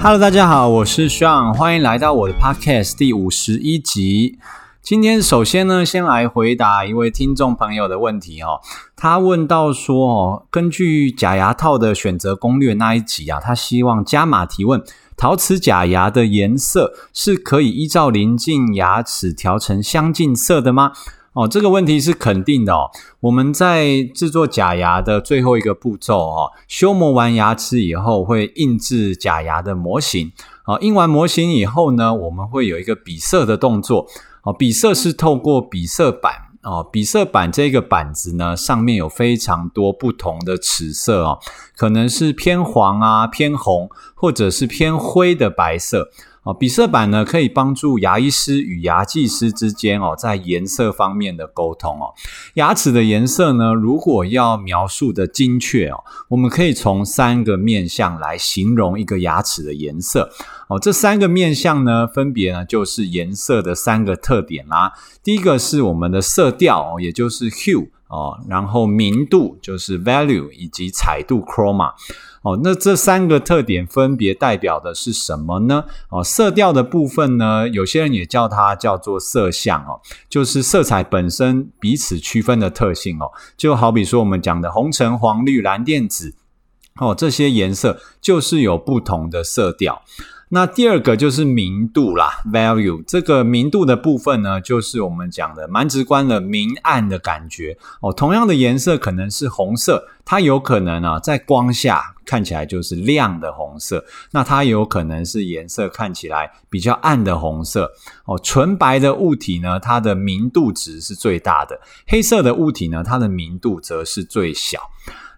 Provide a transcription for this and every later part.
Hello，大家好，我是 Sean，欢迎来到我的 Podcast 第五十一集。今天首先呢，先来回答一位听众朋友的问题哦。他问到说哦，根据假牙套的选择攻略那一集啊，他希望加码提问：陶瓷假牙的颜色是可以依照邻近牙齿调成相近色的吗？哦，这个问题是肯定的哦。我们在制作假牙的最后一个步骤哦，修磨完牙齿以后，会印制假牙的模型。哦，印完模型以后呢，我们会有一个比色的动作。哦，比色是透过比色板。哦，比色板这个板子呢，上面有非常多不同的齿色哦，可能是偏黄啊、偏红，或者是偏灰的白色。哦，比色板呢，可以帮助牙医师与牙技师之间哦，在颜色方面的沟通哦。牙齿的颜色呢，如果要描述的精确哦，我们可以从三个面向来形容一个牙齿的颜色哦。这三个面向呢，分别呢就是颜色的三个特点啦。第一个是我们的色调哦，也就是 hue 哦，然后明度就是 value，以及彩度 chroma。哦，那这三个特点分别代表的是什么呢？哦，色调的部分呢，有些人也叫它叫做色相哦，就是色彩本身彼此区分的特性哦。就好比说我们讲的红橙黄绿蓝靛紫，哦，这些颜色就是有不同的色调。那第二个就是明度啦，value。这个明度的部分呢，就是我们讲的蛮直观的明暗的感觉哦。同样的颜色可能是红色，它有可能啊在光下看起来就是亮的红色，那它有可能是颜色看起来比较暗的红色哦。纯白的物体呢，它的明度值是最大的；黑色的物体呢，它的明度则是最小。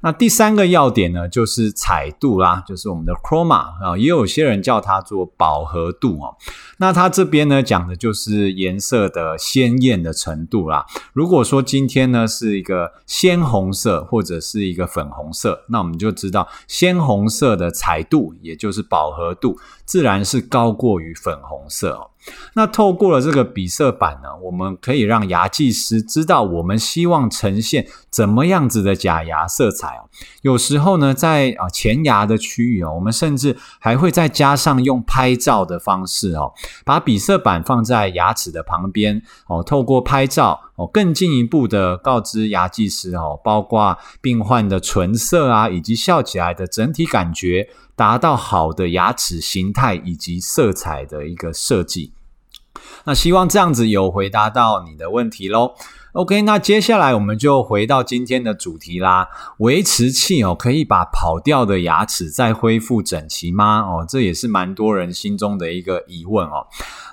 那第三个要点呢，就是彩度啦，就是我们的 chroma 啊，也有些人叫它做饱和度哦。那它这边呢讲的就是颜色的鲜艳的程度啦。如果说今天呢是一个鲜红色或者是一个粉红色，那我们就知道鲜红色的彩度，也就是饱和度，自然是高过于粉红色哦。那透过了这个比色板呢，我们可以让牙技师知道我们希望呈现怎么样子的假牙色彩哦。有时候呢，在啊前牙的区域哦，我们甚至还会再加上用拍照的方式哦，把比色板放在牙齿的旁边哦，透过拍照哦，更进一步的告知牙技师哦，包括病患的唇色啊，以及笑起来的整体感觉。达到好的牙齿形态以及色彩的一个设计，那希望这样子有回答到你的问题喽。OK，那接下来我们就回到今天的主题啦。维持器哦，可以把跑掉的牙齿再恢复整齐吗？哦，这也是蛮多人心中的一个疑问哦。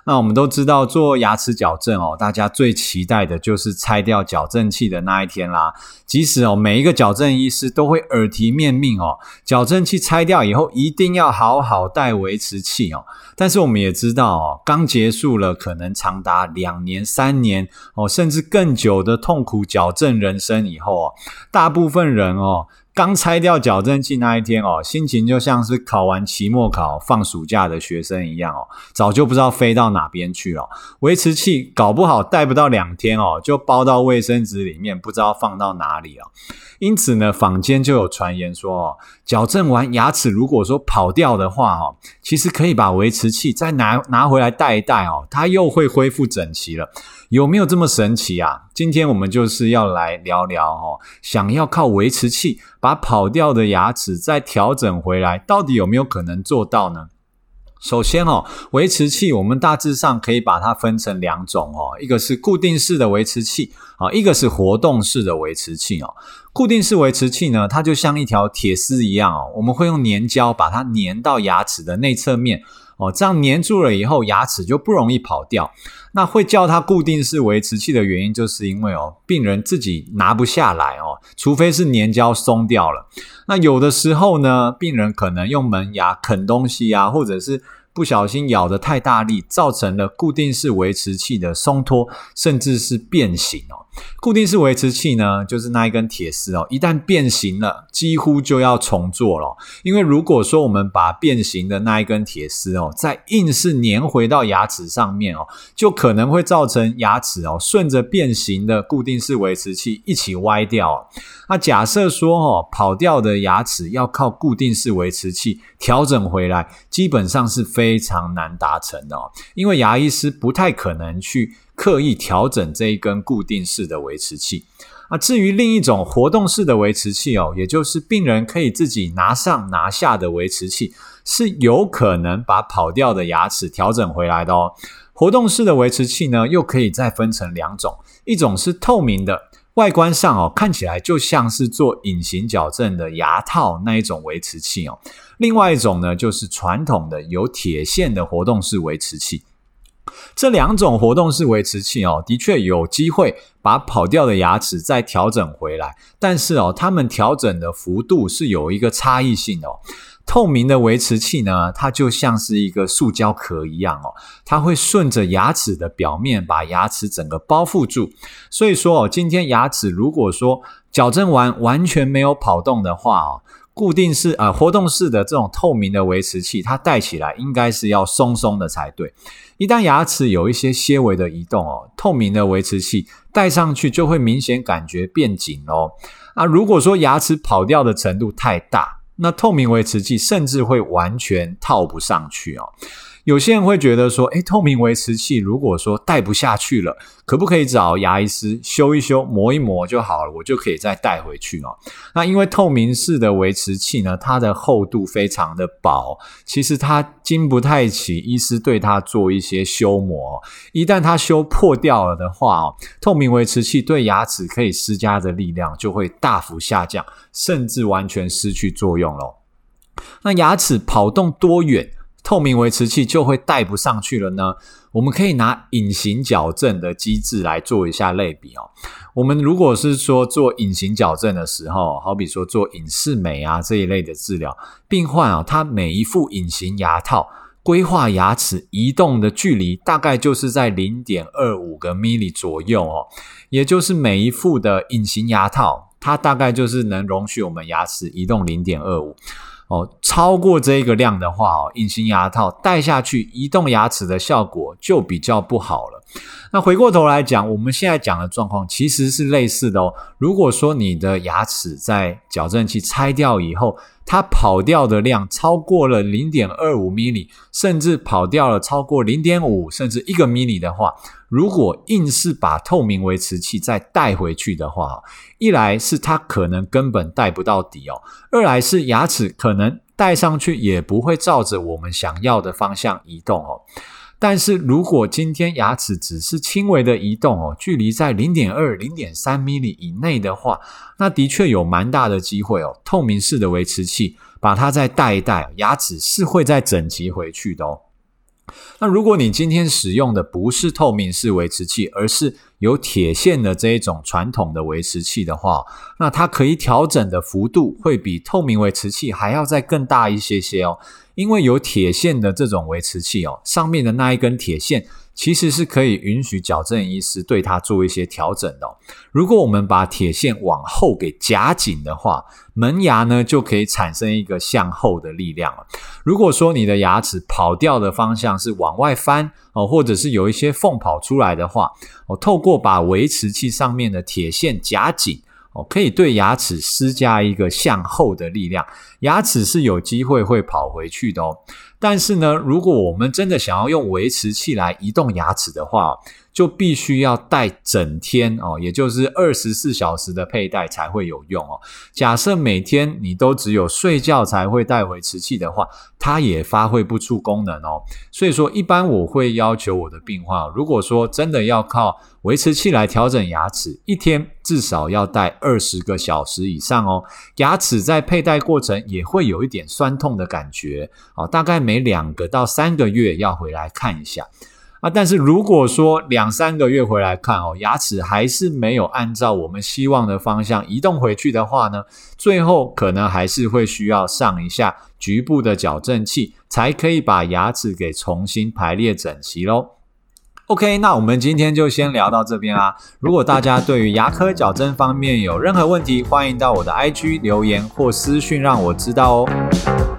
那我们都知道，做牙齿矫正哦，大家最期待的就是拆掉矫正器的那一天啦。即使哦，每一个矫正医师都会耳提面命哦，矫正器拆掉以后一定要好好戴维持器哦。但是我们也知道哦，刚结束了可能长达两年、三年哦，甚至更久有的痛苦矫正人生以后啊，大部分人哦。刚拆掉矫正器那一天哦，心情就像是考完期末考放暑假的学生一样哦，早就不知道飞到哪边去了。维持器搞不好戴不到两天哦，就包到卫生纸里面，不知道放到哪里了。因此呢，坊间就有传言说哦，矫正完牙齿如果说跑掉的话哦，其实可以把维持器再拿拿回来戴一戴哦，它又会恢复整齐了。有没有这么神奇啊？今天我们就是要来聊聊哦，想要靠维持器把跑掉的牙齿再调整回来，到底有没有可能做到呢？首先哦，维持器我们大致上可以把它分成两种哦，一个是固定式的维持器啊，一个是活动式的维持器哦。固定式维持器呢，它就像一条铁丝一样哦，我们会用粘胶把它粘到牙齿的内侧面。哦，这样粘住了以后，牙齿就不容易跑掉。那会叫它固定式维持器的原因，就是因为哦，病人自己拿不下来哦，除非是粘胶松掉了。那有的时候呢，病人可能用门牙啃东西啊，或者是不小心咬得太大力，造成了固定式维持器的松脱，甚至是变形哦。固定式维持器呢，就是那一根铁丝哦，一旦变形了，几乎就要重做了。因为如果说我们把变形的那一根铁丝哦，再硬是粘回到牙齿上面哦，就可能会造成牙齿哦，顺着变形的固定式维持器一起歪掉哦。那假设说哦，跑掉的牙齿要靠固定式维持器调整回来，基本上是非非常难达成的哦，因为牙医师不太可能去刻意调整这一根固定式的维持器。啊，至于另一种活动式的维持器哦，也就是病人可以自己拿上拿下的维持器，是有可能把跑掉的牙齿调整回来的哦。活动式的维持器呢，又可以再分成两种，一种是透明的，外观上哦，看起来就像是做隐形矫正的牙套那一种维持器哦。另外一种呢，就是传统的有铁线的活动式维持器。这两种活动式维持器哦，的确有机会把跑掉的牙齿再调整回来，但是哦，它们调整的幅度是有一个差异性的哦。透明的维持器呢，它就像是一个塑胶壳一样哦，它会顺着牙齿的表面把牙齿整个包覆住。所以说哦，今天牙齿如果说矫正完完全没有跑动的话哦。固定式啊、活动式的这种透明的维持器，它戴起来应该是要松松的才对。一旦牙齿有一些些微的移动哦，透明的维持器戴上去就会明显感觉变紧哦。啊，如果说牙齿跑掉的程度太大，那透明维持器甚至会完全套不上去哦。有些人会觉得说，诶，透明维持器如果说戴不下去了，可不可以找牙医师修一修、磨一磨就好了？我就可以再戴回去哦。那因为透明式的维持器呢，它的厚度非常的薄，其实它经不太起医师对它做一些修磨。一旦它修破掉了的话哦，透明维持器对牙齿可以施加的力量就会大幅下降，甚至完全失去作用了。那牙齿跑动多远？透明维持器就会戴不上去了呢？我们可以拿隐形矫正的机制来做一下类比哦。我们如果是说做隐形矫正的时候，好比说做隐适美啊这一类的治疗，病患啊，他每一副隐形牙套规划牙齿移动的距离大概就是在零点二五个 mm 左右哦，也就是每一副的隐形牙套，它大概就是能容许我们牙齿移动零点二五。哦，超过这个量的话哦，隐形牙套戴下去移动牙齿的效果就比较不好了。那回过头来讲，我们现在讲的状况其实是类似的哦。如果说你的牙齿在矫正器拆掉以后，它跑掉的量超过了零点二五 m 甚至跑掉了超过零点五甚至一个 m 的话，如果硬是把透明维持器再带回去的话，一来是它可能根本带不到底哦，二来是牙齿可能戴上去也不会照着我们想要的方向移动哦。但是如果今天牙齿只是轻微的移动哦，距离在零点二、零点三 mm 以内的话，那的确有蛮大的机会哦。透明式的维持器把它再戴一戴，牙齿是会再整齐回去的哦。那如果你今天使用的不是透明式维持器，而是有铁线的这一种传统的维持器的话，那它可以调整的幅度会比透明维持器还要再更大一些些哦。因为有铁线的这种维持器哦，上面的那一根铁线。其实是可以允许矫正医师对它做一些调整的。如果我们把铁线往后给夹紧的话，门牙呢就可以产生一个向后的力量了。如果说你的牙齿跑掉的方向是往外翻哦，或者是有一些缝跑出来的话，哦，透过把维持器上面的铁线夹紧。哦可以对牙齿施加一个向后的力量，牙齿是有机会会跑回去的哦。但是呢，如果我们真的想要用维持器来移动牙齿的话，就必须要戴整天哦，也就是二十四小时的佩戴才会有用哦。假设每天你都只有睡觉才会戴维持器的话，它也发挥不出功能哦。所以说，一般我会要求我的病患，如果说真的要靠维持器来调整牙齿，一天至少要戴二十个小时以上哦。牙齿在佩戴过程也会有一点酸痛的感觉哦，大概每两个到三个月要回来看一下。啊，但是如果说两三个月回来看哦，牙齿还是没有按照我们希望的方向移动回去的话呢，最后可能还是会需要上一下局部的矫正器，才可以把牙齿给重新排列整齐喽。OK，那我们今天就先聊到这边啦。如果大家对于牙科矫正方面有任何问题，欢迎到我的 IG 留言或私讯让我知道哦。